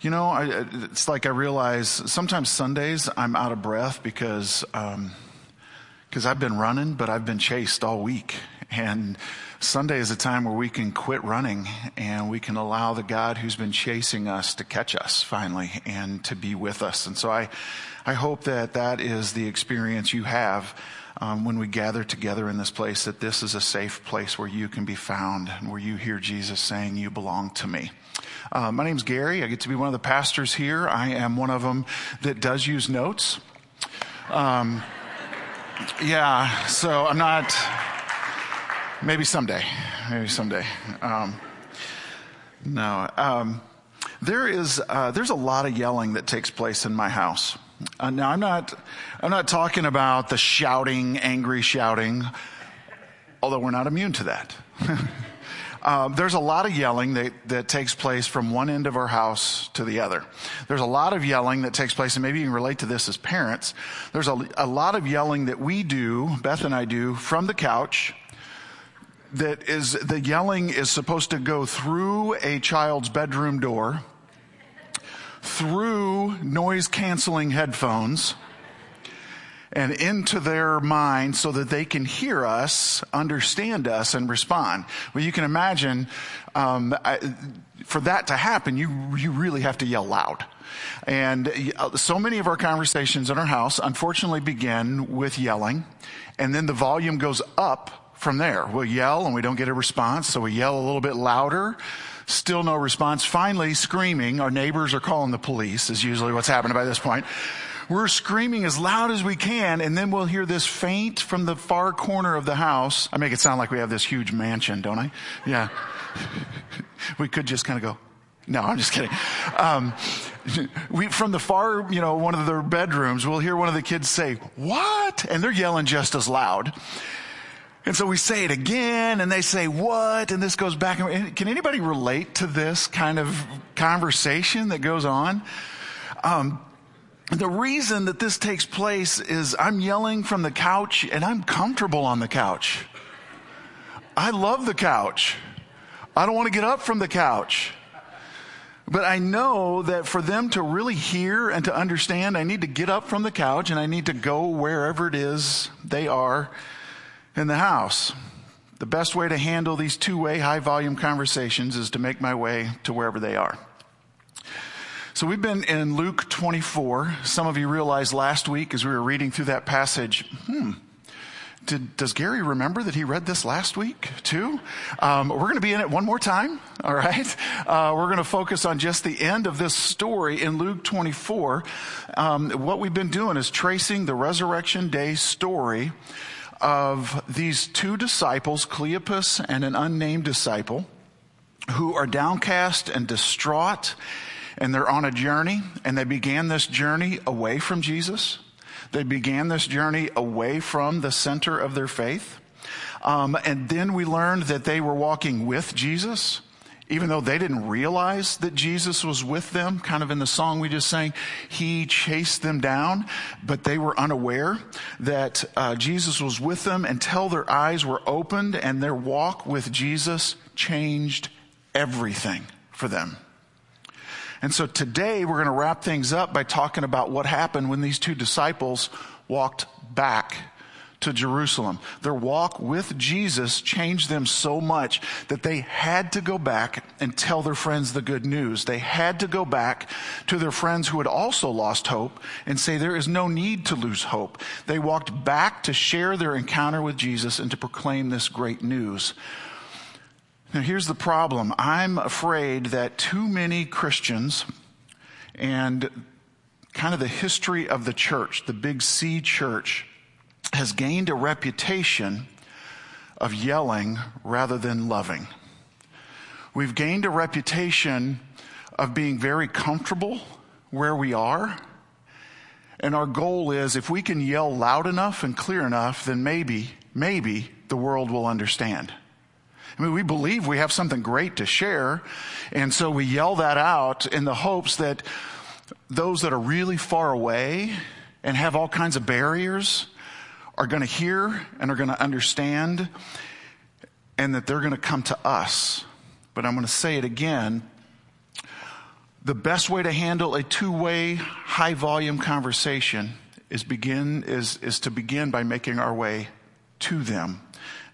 You know, I, it's like I realize sometimes Sundays I'm out of breath because um, because I've been running, but I've been chased all week. And Sunday is a time where we can quit running and we can allow the God who's been chasing us to catch us finally and to be with us. And so I, I hope that that is the experience you have um, when we gather together in this place, that this is a safe place where you can be found and where you hear Jesus saying, You belong to me. Uh, my name's Gary. I get to be one of the pastors here. I am one of them that does use notes. Um, yeah, so I'm not. Maybe someday. Maybe someday. Um, no. Um, there is uh, there's a lot of yelling that takes place in my house. Uh, now I'm not I'm not talking about the shouting, angry shouting, although we're not immune to that. Um, there's a lot of yelling that, that takes place from one end of our house to the other. There's a lot of yelling that takes place, and maybe you can relate to this as parents. There's a, a lot of yelling that we do, Beth and I do, from the couch. That is, the yelling is supposed to go through a child's bedroom door, through noise canceling headphones, and into their mind so that they can hear us, understand us, and respond. Well, you can imagine um, I, for that to happen, you you really have to yell loud. And uh, so many of our conversations in our house, unfortunately, begin with yelling, and then the volume goes up from there. We'll yell and we don't get a response, so we yell a little bit louder. Still no response. Finally, screaming. Our neighbors are calling the police, is usually what's happening by this point. We're screaming as loud as we can, and then we'll hear this faint from the far corner of the house. I make it sound like we have this huge mansion, don't I? Yeah. we could just kind of go, no, I'm just kidding. Um, we, from the far, you know, one of their bedrooms, we'll hear one of the kids say, what? And they're yelling just as loud. And so we say it again and they say, what? And this goes back. Can anybody relate to this kind of conversation that goes on? Um, the reason that this takes place is I'm yelling from the couch and I'm comfortable on the couch. I love the couch. I don't want to get up from the couch. But I know that for them to really hear and to understand, I need to get up from the couch and I need to go wherever it is they are in the house. The best way to handle these two way, high volume conversations is to make my way to wherever they are. So we've been in Luke 24. Some of you realized last week as we were reading through that passage, hmm, did, does Gary remember that he read this last week too? Um, we're going to be in it one more time. All right. Uh, we're going to focus on just the end of this story in Luke 24. Um, what we've been doing is tracing the resurrection day story of these two disciples, Cleopas and an unnamed disciple, who are downcast and distraught and they're on a journey, and they began this journey away from Jesus. They began this journey away from the center of their faith. Um, and then we learned that they were walking with Jesus, even though they didn't realize that Jesus was with them, kind of in the song we just sang, he chased them down, but they were unaware that uh, Jesus was with them until their eyes were opened and their walk with Jesus changed everything for them. And so today we're going to wrap things up by talking about what happened when these two disciples walked back to Jerusalem. Their walk with Jesus changed them so much that they had to go back and tell their friends the good news. They had to go back to their friends who had also lost hope and say there is no need to lose hope. They walked back to share their encounter with Jesus and to proclaim this great news. Now, here's the problem I'm afraid that too many Christians and kind of the history of the church, the big C church, has gained a reputation of yelling rather than loving. We've gained a reputation of being very comfortable where we are. And our goal is if we can yell loud enough and clear enough, then maybe, maybe the world will understand. I mean, we believe we have something great to share. And so we yell that out in the hopes that those that are really far away and have all kinds of barriers are going to hear and are going to understand and that they're going to come to us. But I'm going to say it again. the best way to handle a two-way, high-volume conversation is begin is is to begin by making our way to them.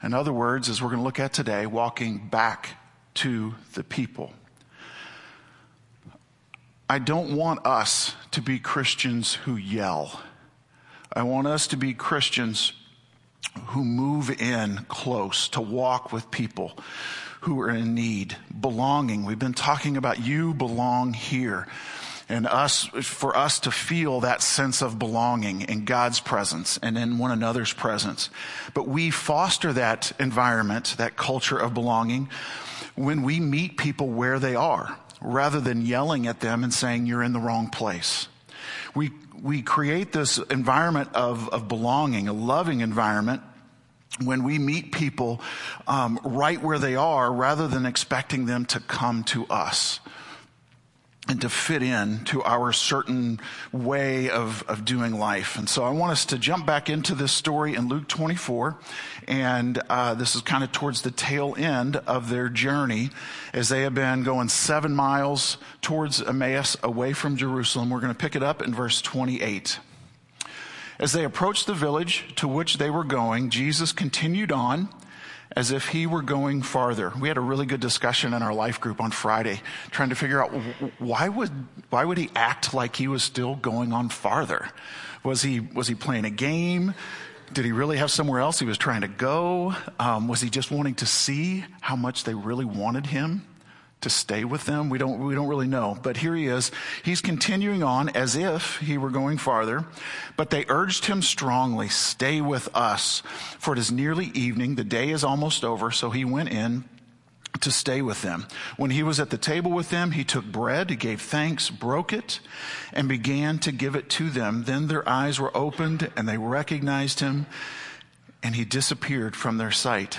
In other words, as we're going to look at today, walking back to the people. I don't want us to be Christians who yell. I want us to be Christians who move in close to walk with people who are in need, belonging. We've been talking about you belong here and us, for us to feel that sense of belonging in God's presence and in one another's presence. But we foster that environment, that culture of belonging when we meet people where they are rather than yelling at them and saying you're in the wrong place. We, we create this environment of, of belonging, a loving environment when we meet people um, right where they are rather than expecting them to come to us and to fit in to our certain way of, of doing life. And so I want us to jump back into this story in Luke 24. And uh, this is kind of towards the tail end of their journey as they have been going seven miles towards Emmaus away from Jerusalem. We're going to pick it up in verse 28. As they approached the village to which they were going, Jesus continued on as if he were going farther. We had a really good discussion in our life group on Friday trying to figure out why would, why would he act like he was still going on farther? Was he, was he playing a game? Did he really have somewhere else he was trying to go? Um, was he just wanting to see how much they really wanted him? To stay with them. We don't, we don't really know. But here he is. He's continuing on as if he were going farther. But they urged him strongly, stay with us. For it is nearly evening. The day is almost over. So he went in to stay with them. When he was at the table with them, he took bread, he gave thanks, broke it, and began to give it to them. Then their eyes were opened and they recognized him and he disappeared from their sight.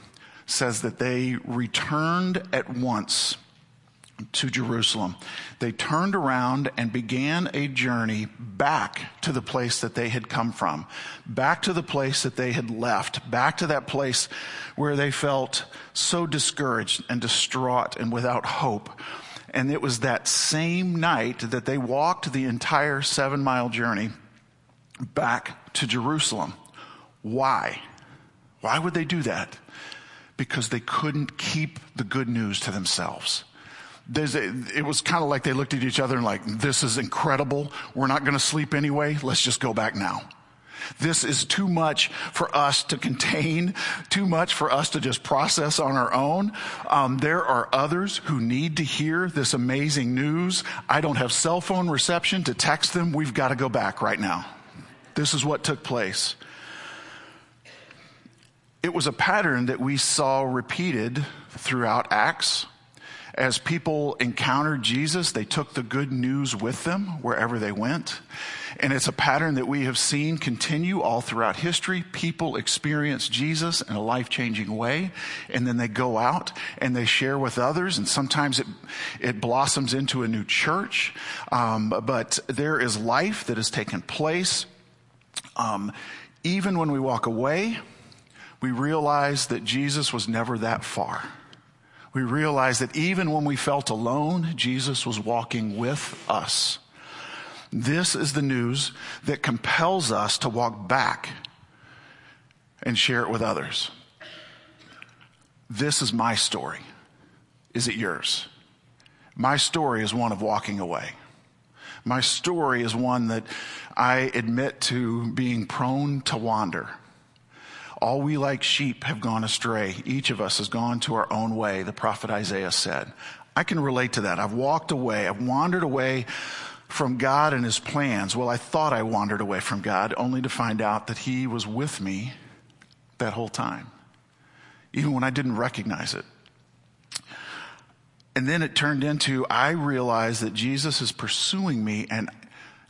says that they returned at once to Jerusalem. They turned around and began a journey back to the place that they had come from, back to the place that they had left, back to that place where they felt so discouraged and distraught and without hope. And it was that same night that they walked the entire seven mile journey back to Jerusalem. Why? Why would they do that? Because they couldn't keep the good news to themselves. A, it was kind of like they looked at each other and like, this is incredible. We're not going to sleep anyway. Let's just go back now. This is too much for us to contain, too much for us to just process on our own. Um, there are others who need to hear this amazing news. I don't have cell phone reception to text them. We've got to go back right now. This is what took place. It was a pattern that we saw repeated throughout Acts. As people encountered Jesus, they took the good news with them wherever they went. And it's a pattern that we have seen continue all throughout history. People experience Jesus in a life changing way, and then they go out and they share with others. And sometimes it, it blossoms into a new church. Um, but there is life that has taken place. Um, even when we walk away, we realize that Jesus was never that far. We realize that even when we felt alone, Jesus was walking with us. This is the news that compels us to walk back and share it with others. This is my story. Is it yours? My story is one of walking away. My story is one that I admit to being prone to wander. All we like sheep have gone astray. Each of us has gone to our own way, the prophet Isaiah said. I can relate to that. I've walked away. I've wandered away from God and his plans. Well, I thought I wandered away from God only to find out that he was with me that whole time, even when I didn't recognize it. and then it turned into I realize that Jesus is pursuing me, and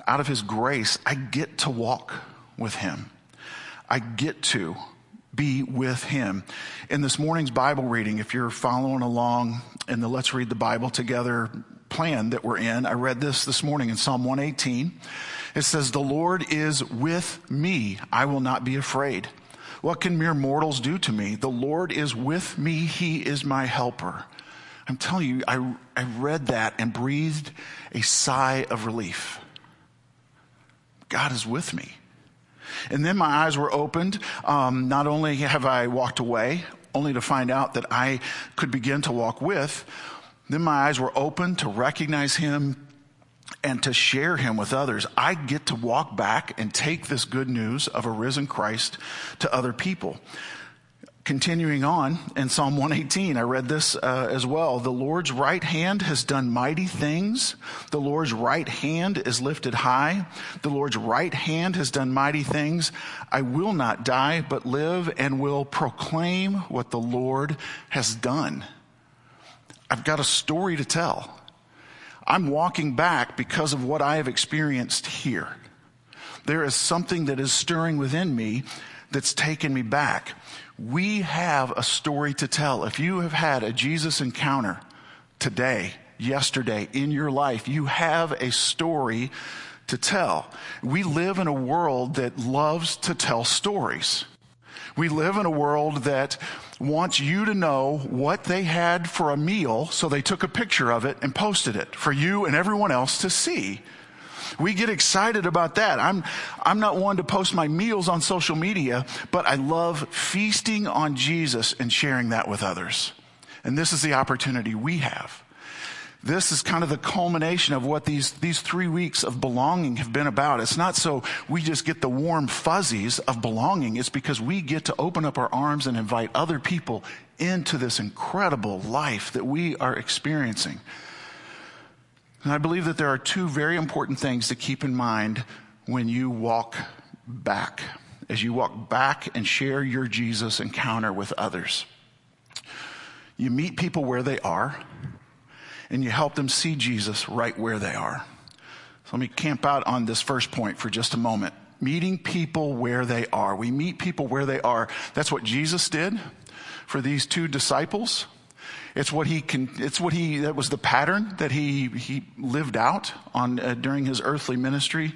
out of his grace, I get to walk with him. I get to be with him. In this morning's Bible reading, if you're following along in the Let's Read the Bible Together plan that we're in, I read this this morning in Psalm 118. It says, The Lord is with me. I will not be afraid. What can mere mortals do to me? The Lord is with me. He is my helper. I'm telling you, I, I read that and breathed a sigh of relief. God is with me. And then my eyes were opened. Um, not only have I walked away, only to find out that I could begin to walk with, then my eyes were opened to recognize him and to share him with others. I get to walk back and take this good news of a risen Christ to other people. Continuing on in Psalm 118, I read this uh, as well. The Lord's right hand has done mighty things. The Lord's right hand is lifted high. The Lord's right hand has done mighty things. I will not die, but live and will proclaim what the Lord has done. I've got a story to tell. I'm walking back because of what I have experienced here. There is something that is stirring within me that's taken me back. We have a story to tell. If you have had a Jesus encounter today, yesterday in your life, you have a story to tell. We live in a world that loves to tell stories. We live in a world that wants you to know what they had for a meal, so they took a picture of it and posted it for you and everyone else to see. We get excited about that. I'm, I'm not one to post my meals on social media, but I love feasting on Jesus and sharing that with others. And this is the opportunity we have. This is kind of the culmination of what these, these three weeks of belonging have been about. It's not so we just get the warm fuzzies of belonging. It's because we get to open up our arms and invite other people into this incredible life that we are experiencing. And I believe that there are two very important things to keep in mind when you walk back, as you walk back and share your Jesus encounter with others. You meet people where they are and you help them see Jesus right where they are. So let me camp out on this first point for just a moment. Meeting people where they are. We meet people where they are. That's what Jesus did for these two disciples. It's what he can, it's what he, that was the pattern that he, he lived out on, uh, during his earthly ministry.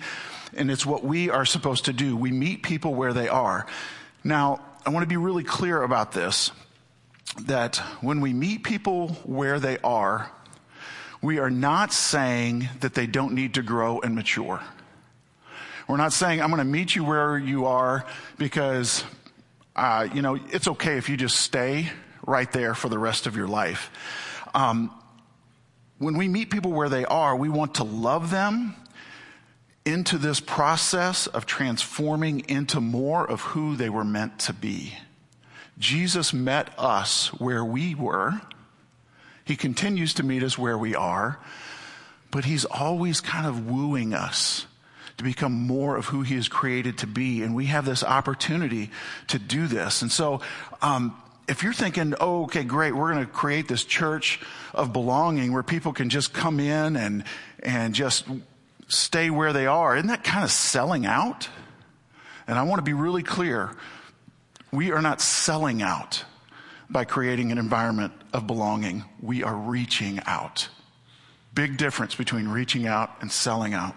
And it's what we are supposed to do. We meet people where they are. Now, I want to be really clear about this that when we meet people where they are, we are not saying that they don't need to grow and mature. We're not saying, I'm going to meet you where you are because, uh, you know, it's okay if you just stay right there for the rest of your life. Um, when we meet people where they are, we want to love them into this process of transforming into more of who they were meant to be. Jesus met us where we were he continues to meet us where we are, but He's always kind of wooing us to become more of who He is created to be. And we have this opportunity to do this. And so, um, if you're thinking, oh, okay, great, we're going to create this church of belonging where people can just come in and, and just stay where they are, isn't that kind of selling out? And I want to be really clear. We are not selling out by creating an environment of belonging. We are reaching out. Big difference between reaching out and selling out.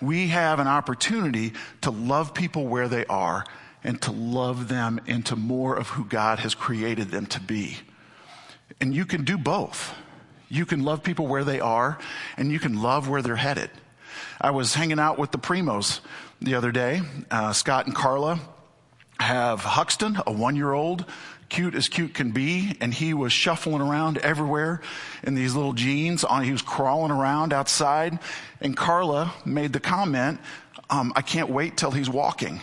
We have an opportunity to love people where they are and to love them into more of who God has created them to be. And you can do both. You can love people where they are and you can love where they're headed. I was hanging out with the Primos the other day. Uh, Scott and Carla have Huxton, a one year old cute as cute can be, and he was shuffling around everywhere in these little jeans. On, he was crawling around outside, and Carla made the comment, um, "I can't wait till he's walking,"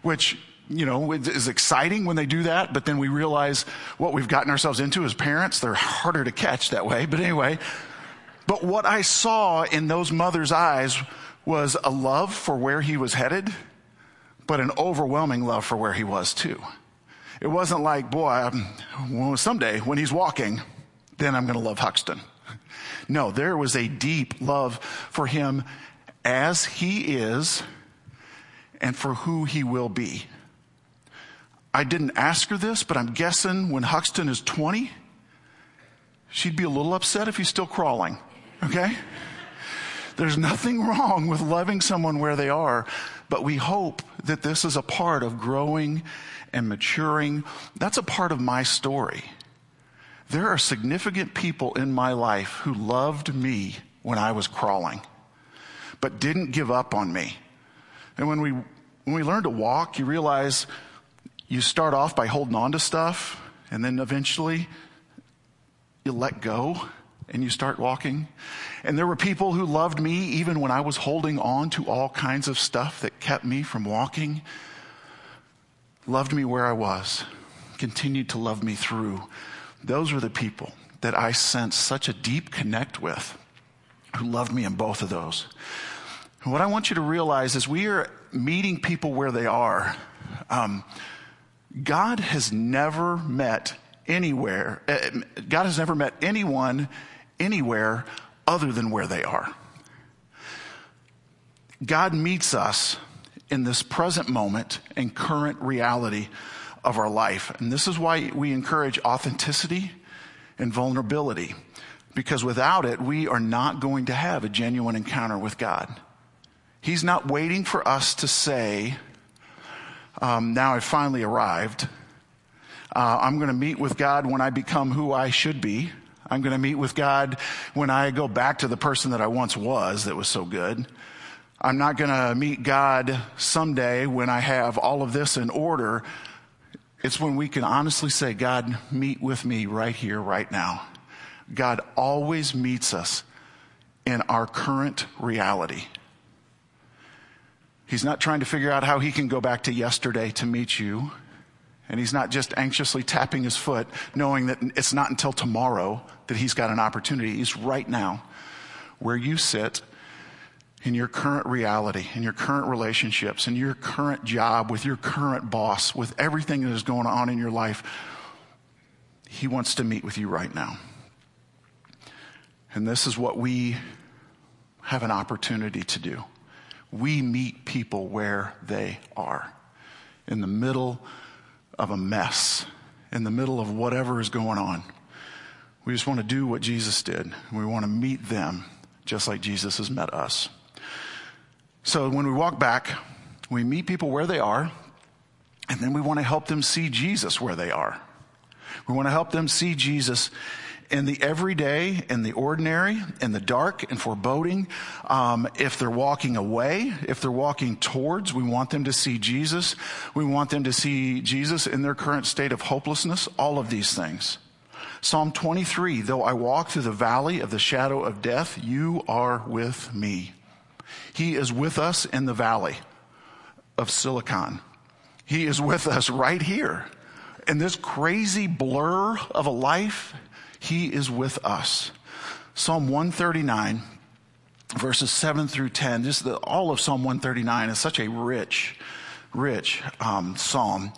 which you know it is exciting when they do that. But then we realize what we've gotten ourselves into as parents. They're harder to catch that way. But anyway, but what I saw in those mothers' eyes was a love for where he was headed, but an overwhelming love for where he was too. It wasn't like, boy, someday when he's walking, then I'm going to love Huxton. No, there was a deep love for him as he is and for who he will be. I didn't ask her this, but I'm guessing when Huxton is 20, she'd be a little upset if he's still crawling. Okay? There's nothing wrong with loving someone where they are, but we hope that this is a part of growing and maturing. That's a part of my story. There are significant people in my life who loved me when I was crawling, but didn't give up on me. And when we, when we learn to walk, you realize you start off by holding on to stuff, and then eventually you let go and you start walking. And there were people who loved me even when I was holding on to all kinds of stuff that kept me from walking. Loved me where I was, continued to love me through. Those were the people that I sensed such a deep connect with who loved me in both of those. And what I want you to realize is we are meeting people where they are. Um, God has never met anywhere, uh, God has never met anyone anywhere other than where they are. God meets us in this present moment and current reality of our life. And this is why we encourage authenticity and vulnerability, because without it, we are not going to have a genuine encounter with God. He's not waiting for us to say, um, Now I've finally arrived. Uh, I'm going to meet with God when I become who I should be. I'm going to meet with God when I go back to the person that I once was that was so good. I'm not going to meet God someday when I have all of this in order. It's when we can honestly say, God, meet with me right here, right now. God always meets us in our current reality. He's not trying to figure out how he can go back to yesterday to meet you. And he's not just anxiously tapping his foot, knowing that it's not until tomorrow that he's got an opportunity. He's right now where you sit in your current reality, in your current relationships, in your current job, with your current boss, with everything that is going on in your life. He wants to meet with you right now. And this is what we have an opportunity to do. We meet people where they are, in the middle of a mess, in the middle of whatever is going on. We just want to do what Jesus did. We want to meet them just like Jesus has met us. So when we walk back, we meet people where they are, and then we want to help them see Jesus where they are. We want to help them see Jesus in the everyday, in the ordinary, in the dark and foreboding. Um, if they're walking away, if they're walking towards, we want them to see Jesus. We want them to see Jesus in their current state of hopelessness, all of these things. Psalm 23, though I walk through the valley of the shadow of death, you are with me. He is with us in the valley of Silicon. He is with us right here. In this crazy blur of a life, He is with us. Psalm 139, verses 7 through 10, just the, all of Psalm 139 is such a rich, rich um, psalm.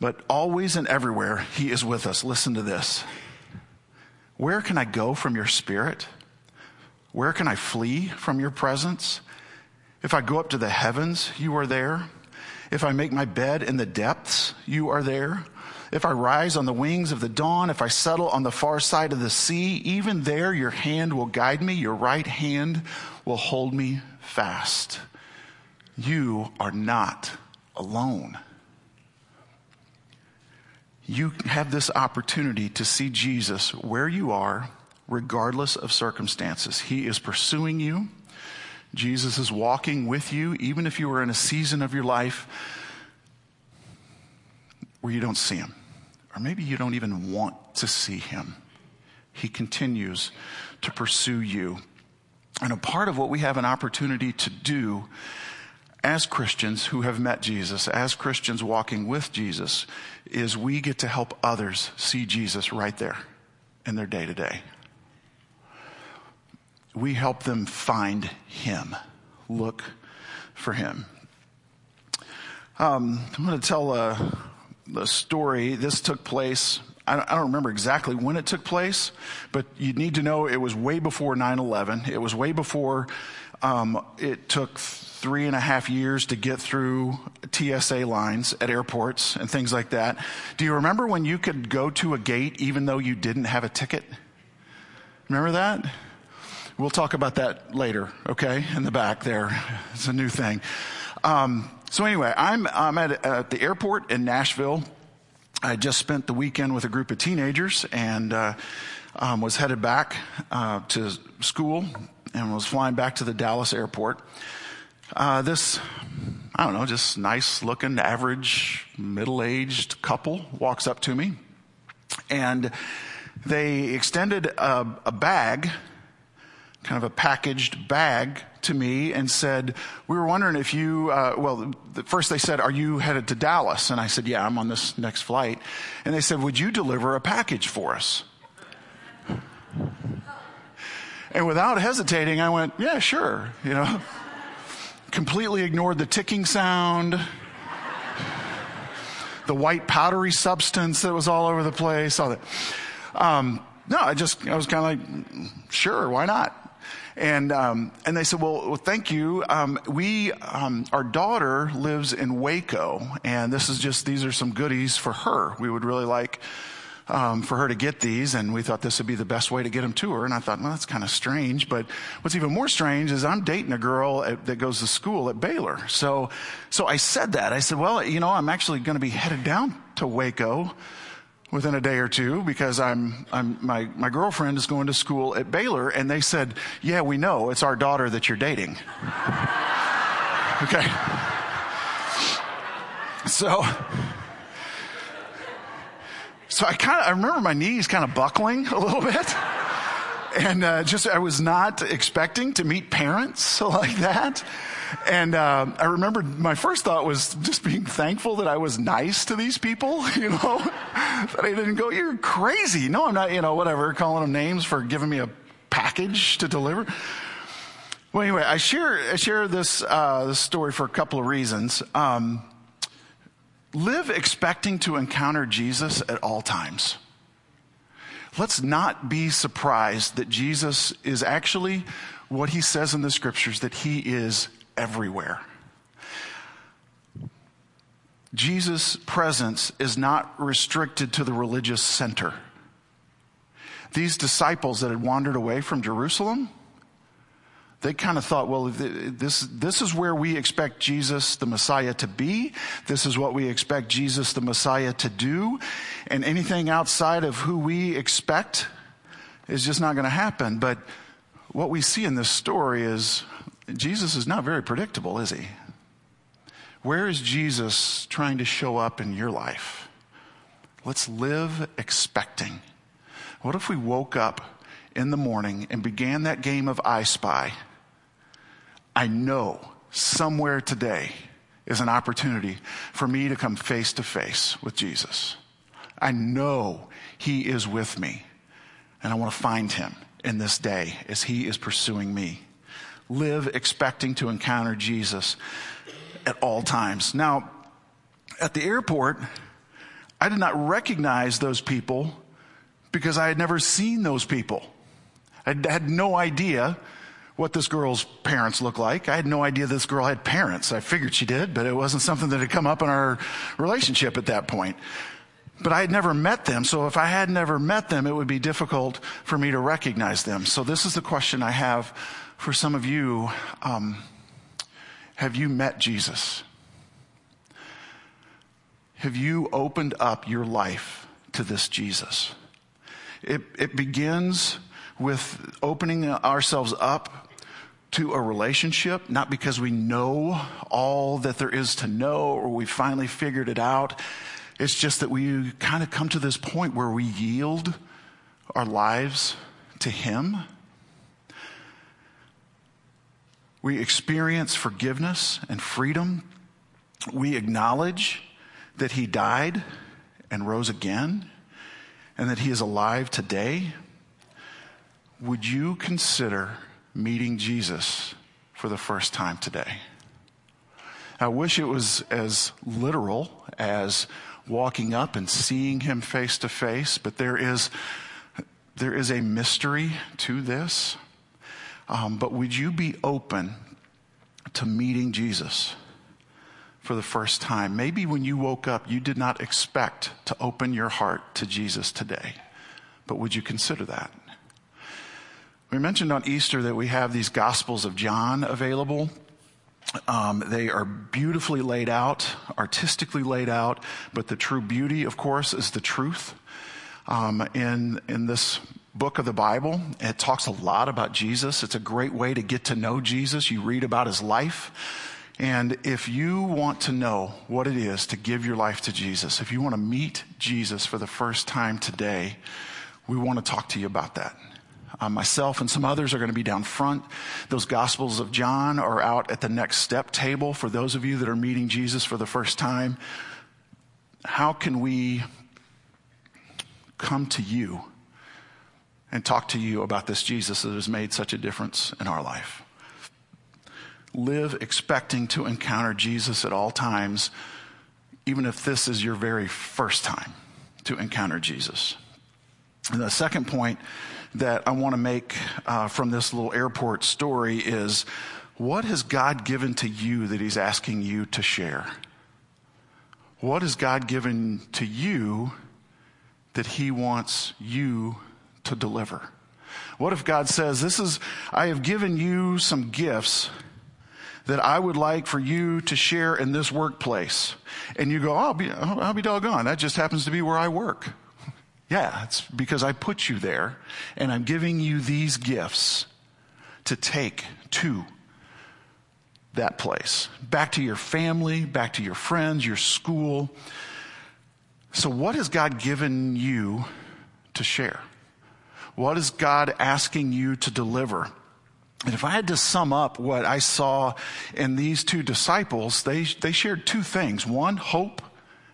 But always and everywhere, He is with us. Listen to this. Where can I go from your spirit? Where can I flee from your presence? If I go up to the heavens, you are there. If I make my bed in the depths, you are there. If I rise on the wings of the dawn, if I settle on the far side of the sea, even there your hand will guide me, your right hand will hold me fast. You are not alone. You have this opportunity to see Jesus where you are, regardless of circumstances. He is pursuing you. Jesus is walking with you, even if you are in a season of your life where you don't see him, or maybe you don't even want to see him. He continues to pursue you. And a part of what we have an opportunity to do as Christians who have met Jesus, as Christians walking with Jesus, is we get to help others see Jesus right there in their day to day we help them find Him, look for Him. Um, I'm going to tell a, a, story. This took place I don't remember exactly when it took place, but you need to know it was way before 9 11. It was way before um, it took three and a half years to get through TSA lines at airports and things like that. Do you remember when you could go to a gate even though you didn't have a ticket? Remember that? We'll talk about that later, okay? In the back there. It's a new thing. Um, so, anyway, I'm, I'm at, at the airport in Nashville. I just spent the weekend with a group of teenagers and uh, um, was headed back uh, to school and was flying back to the Dallas airport. Uh, this, I don't know, just nice looking, average, middle aged couple walks up to me and they extended a, a bag, kind of a packaged bag to me and said, we were wondering if you, uh, well, first they said, are you headed to Dallas? And I said, yeah, I'm on this next flight. And they said, would you deliver a package for us? And without hesitating, I went, yeah, sure, you know. Completely ignored the ticking sound, the white powdery substance that was all over the place, all that. Um, no, I just, I was kind of like, sure, why not? And, um, and they said, well, well thank you. Um, we, um, our daughter lives in Waco and this is just, these are some goodies for her. We would really like, um, for her to get these, and we thought this would be the best way to get them to her. And I thought, well, that's kind of strange. But what's even more strange is I'm dating a girl at, that goes to school at Baylor. So, so I said that. I said, well, you know, I'm actually going to be headed down to Waco within a day or two because I'm, I'm, my, my girlfriend is going to school at Baylor and they said, yeah, we know it's our daughter that you're dating. okay. So, so I kind of, I remember my knees kind of buckling a little bit. And uh, just, I was not expecting to meet parents like that. And uh, I remember my first thought was just being thankful that I was nice to these people, you know, that I didn't go, you're crazy. No, I'm not, you know, whatever, calling them names for giving me a package to deliver. Well, anyway, I share, I share this, uh, this story for a couple of reasons. Um, live expecting to encounter Jesus at all times. Let's not be surprised that Jesus is actually what he says in the scriptures that he is everywhere. Jesus' presence is not restricted to the religious center. These disciples that had wandered away from Jerusalem, they kind of thought, well, this, this is where we expect Jesus, the Messiah, to be. This is what we expect Jesus, the Messiah, to do. And anything outside of who we expect is just not going to happen. But what we see in this story is Jesus is not very predictable, is he? Where is Jesus trying to show up in your life? Let's live expecting. What if we woke up in the morning and began that game of I Spy? I know somewhere today is an opportunity for me to come face to face with Jesus. I know He is with me, and I want to find Him in this day as He is pursuing me live expecting to encounter Jesus at all times. Now, at the airport, I did not recognize those people because I had never seen those people. I had no idea what this girl's parents looked like. I had no idea this girl had parents. I figured she did, but it wasn't something that had come up in our relationship at that point. But I had never met them, so if I had never met them, it would be difficult for me to recognize them. So this is the question I have for some of you, um, have you met Jesus? Have you opened up your life to this Jesus? It, it begins with opening ourselves up to a relationship, not because we know all that there is to know or we finally figured it out. It's just that we kind of come to this point where we yield our lives to Him We experience forgiveness and freedom. We acknowledge that He died and rose again and that He is alive today. Would you consider meeting Jesus for the first time today? I wish it was as literal as walking up and seeing him face to face, but there is, there is a mystery to this. Um, but would you be open to meeting Jesus for the first time? Maybe when you woke up, you did not expect to open your heart to Jesus today, but would you consider that? We mentioned on Easter that we have these Gospels of John available. Um, they are beautifully laid out, artistically laid out, but the true beauty, of course, is the truth. Um, in in this book of the Bible, it talks a lot about Jesus. It's a great way to get to know Jesus. You read about his life. And if you want to know what it is to give your life to Jesus, if you want to meet Jesus for the first time today, we want to talk to you about that. Uh, myself and some others are going to be down front. Those Gospels of John are out at the next step table for those of you that are meeting Jesus for the first time. How can we come to you and talk to you about this Jesus that has made such a difference in our life? Live expecting to encounter Jesus at all times, even if this is your very first time to encounter Jesus. And the second point that I want to make uh, from this little airport story is what has God given to you that He's asking you to share? What has God given to you that He wants you to deliver? What if God says, This is, I have given you some gifts that I would like for you to share in this workplace. And you go, I'll be, I'll be doggone. That just happens to be where I work. Yeah, it's because I put you there and I'm giving you these gifts to take to that place. Back to your family, back to your friends, your school. So, what has God given you to share? What is God asking you to deliver? And if I had to sum up what I saw in these two disciples, they, they shared two things one, hope,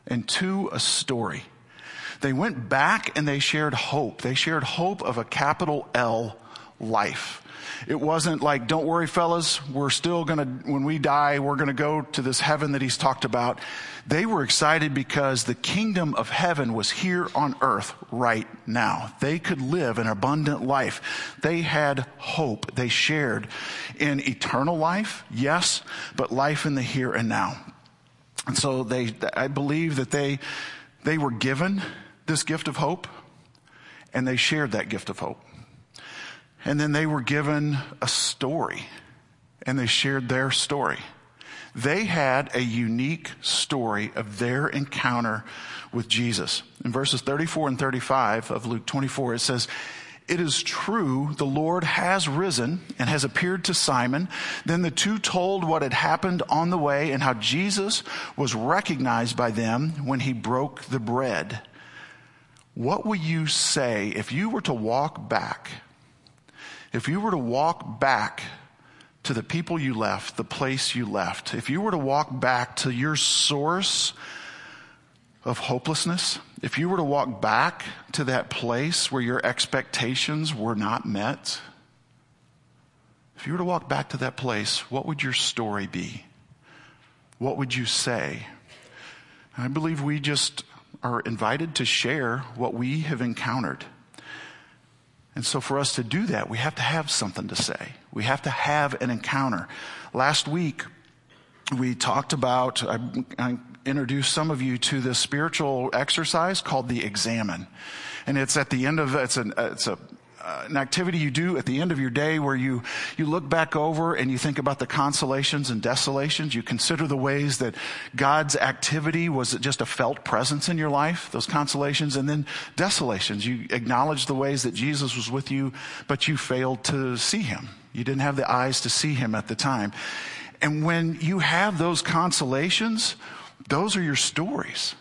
and two, a story. They went back and they shared hope. They shared hope of a capital L life. It wasn't like, don't worry, fellas, we're still gonna, when we die, we're gonna go to this heaven that he's talked about. They were excited because the kingdom of heaven was here on earth right now. They could live an abundant life. They had hope. They shared in eternal life, yes, but life in the here and now. And so they, I believe that they, they were given this gift of hope and they shared that gift of hope. And then they were given a story and they shared their story. They had a unique story of their encounter with Jesus. In verses 34 and 35 of Luke 24, it says, it is true, the Lord has risen and has appeared to Simon. Then the two told what had happened on the way and how Jesus was recognized by them when he broke the bread. What will you say if you were to walk back? If you were to walk back to the people you left, the place you left, if you were to walk back to your source of hopelessness, if you were to walk back to that place where your expectations were not met, if you were to walk back to that place, what would your story be? What would you say? I believe we just are invited to share what we have encountered. And so for us to do that, we have to have something to say. We have to have an encounter. Last week, we talked about, I, I introduced some of you to this spiritual exercise called the examen. And it's at the end of, it's an, it's a, uh, an activity you do at the end of your day where you, you look back over and you think about the consolations and desolations. You consider the ways that God's activity was just a felt presence in your life, those consolations, and then desolations. You acknowledge the ways that Jesus was with you, but you failed to see him. You didn't have the eyes to see him at the time. And when you have those consolations, those are your stories.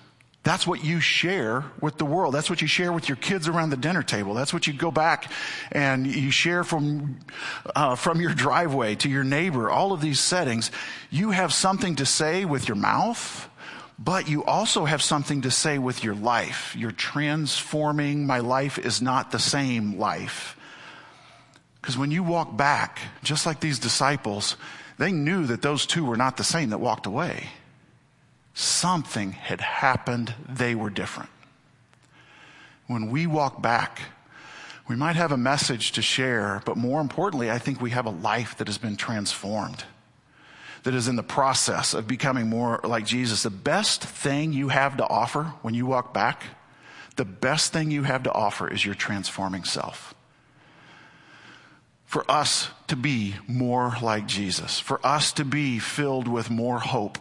That's what you share with the world. That's what you share with your kids around the dinner table. That's what you go back and you share from, uh, from your driveway to your neighbor. All of these settings, you have something to say with your mouth, but you also have something to say with your life. You're transforming. My life is not the same life. Because when you walk back, just like these disciples, they knew that those two were not the same that walked away. Something had happened. They were different. When we walk back, we might have a message to share, but more importantly, I think we have a life that has been transformed, that is in the process of becoming more like Jesus. The best thing you have to offer when you walk back, the best thing you have to offer is your transforming self for us to be more like Jesus, for us to be filled with more hope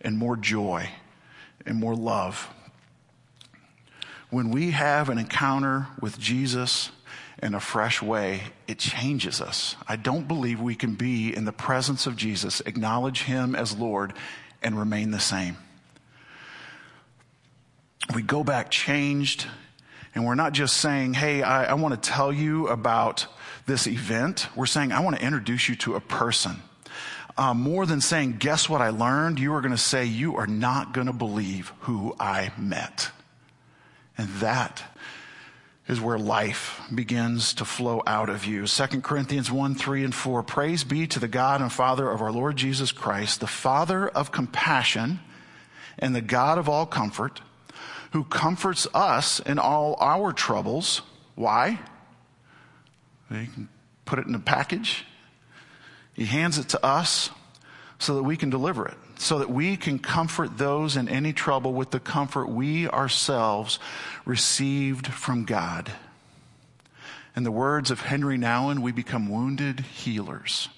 and more joy and more love. When we have an encounter with Jesus in a fresh way, it changes us. I don't believe we can be in the presence of Jesus, acknowledge Him as Lord, and remain the same. We go back changed, and we're not just saying, Hey, I, I want to tell you about this event, we're saying, I want to introduce you to a person. Uh, more than saying, guess what I learned, you are going to say, you are not going to believe who I met. And that is where life begins to flow out of you. 2 Corinthians 1, 3, and 4. Praise be to the God and Father of our Lord Jesus Christ, the Father of compassion and the God of all comfort, who comforts us in all our troubles. Why? He can put it in a package. He hands it to us so that we can deliver it, so that we can comfort those in any trouble with the comfort we ourselves received from God. In the words of Henry Nouwen, we become wounded healers.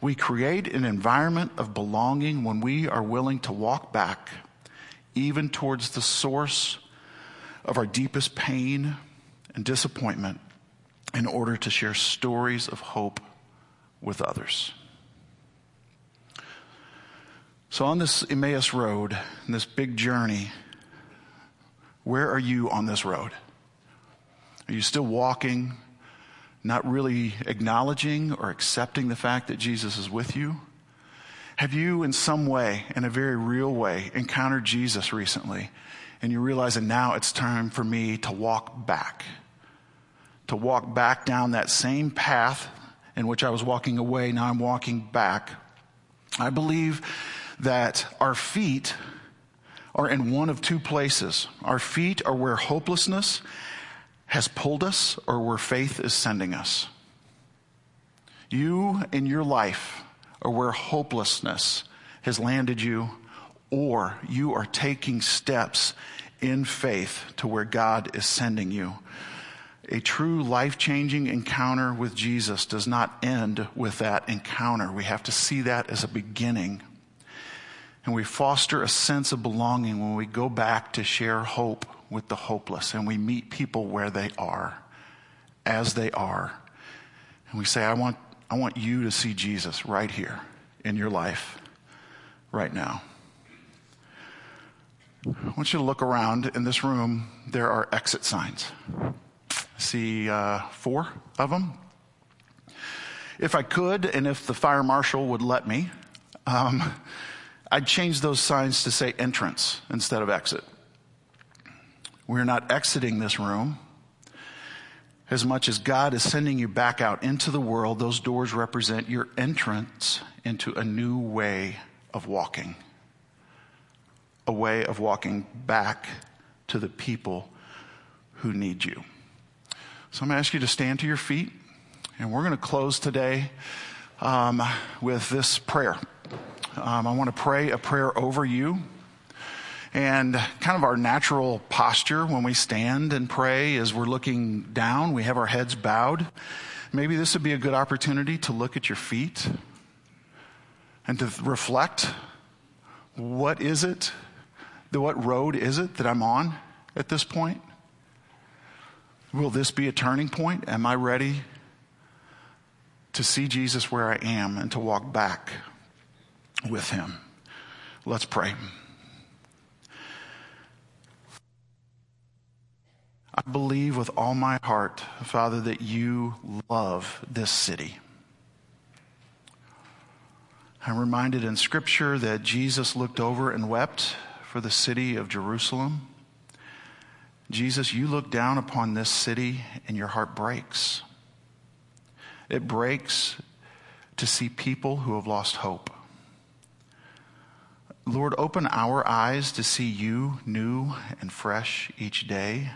We create an environment of belonging when we are willing to walk back, even towards the source of our deepest pain and disappointment, in order to share stories of hope with others. So, on this Emmaus road, this big journey, where are you on this road? Are you still walking, not really acknowledging or accepting the fact that Jesus is with you? Have you, in some way, in a very real way, encountered Jesus recently and you realize that now it's time for me to walk back? to walk back down that same path in which I was walking away. Now I'm walking back. I believe that our feet are in one of two places. Our feet are where hopelessness has pulled us or where faith is sending us. You in your life are where hopelessness has landed you or you are taking steps in faith to where God is sending you. A true life changing encounter with Jesus does not end with that encounter. We have to see that as a beginning. And we foster a sense of belonging when we go back to share hope with the hopeless and we meet people where they are, as they are. And we say, I want, I want you to see Jesus right here in your life, right now. I want you to look around in this room. There are exit signs see uh, four of them. If I could, and if the fire marshal would let me, um, I'd change those signs to say entrance instead of exit. We're not exiting this room. As much as God is sending you back out into the world, those doors represent your entrance into a new way of walking. A way of walking back to the people who need you. So I'm going to ask you to stand to your feet, and we're going to close today um, with this prayer. Um, I want to pray a prayer over you. And kind of our natural posture when we stand and pray is we're looking down, we have our heads bowed. Maybe this would be a good opportunity to look at your feet and to reflect what is it, what road is it that I'm on at this point? Will this be a turning point? Am I ready to see Jesus where I am and to walk back with him? Let's pray. I believe with all my heart, Father, that you love this city. I'm reminded in Scripture that Jesus looked over and wept for the city of Jerusalem. Jesus, you look down upon this city and your heart breaks. It breaks to see people who have lost hope. Lord, open our eyes to see you new and fresh each day.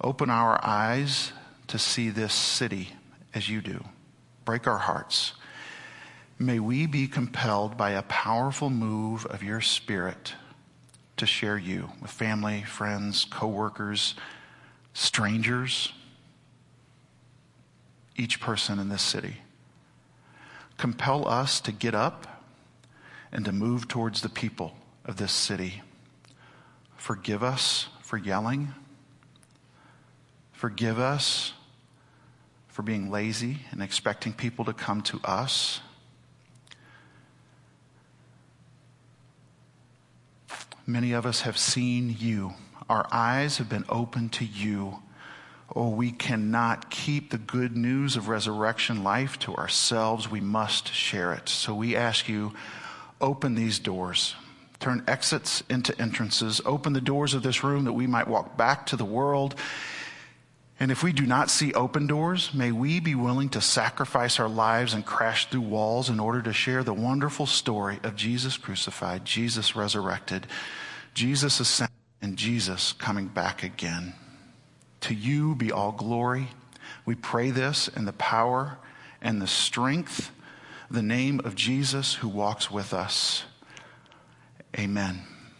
Open our eyes to see this city as you do. Break our hearts. May we be compelled by a powerful move of your spirit to share you with family, friends, coworkers, strangers, each person in this city. Compel us to get up and to move towards the people of this city. Forgive us for yelling. Forgive us for being lazy and expecting people to come to us. Many of us have seen you. Our eyes have been opened to you. Oh, we cannot keep the good news of resurrection life to ourselves. We must share it. So we ask you, open these doors. Turn exits into entrances. Open the doors of this room that we might walk back to the world. And if we do not see open doors, may we be willing to sacrifice our lives and crash through walls in order to share the wonderful story of Jesus crucified, Jesus resurrected, Jesus ascended, and Jesus coming back again. To you be all glory. We pray this in the power and the strength, the name of Jesus who walks with us. Amen.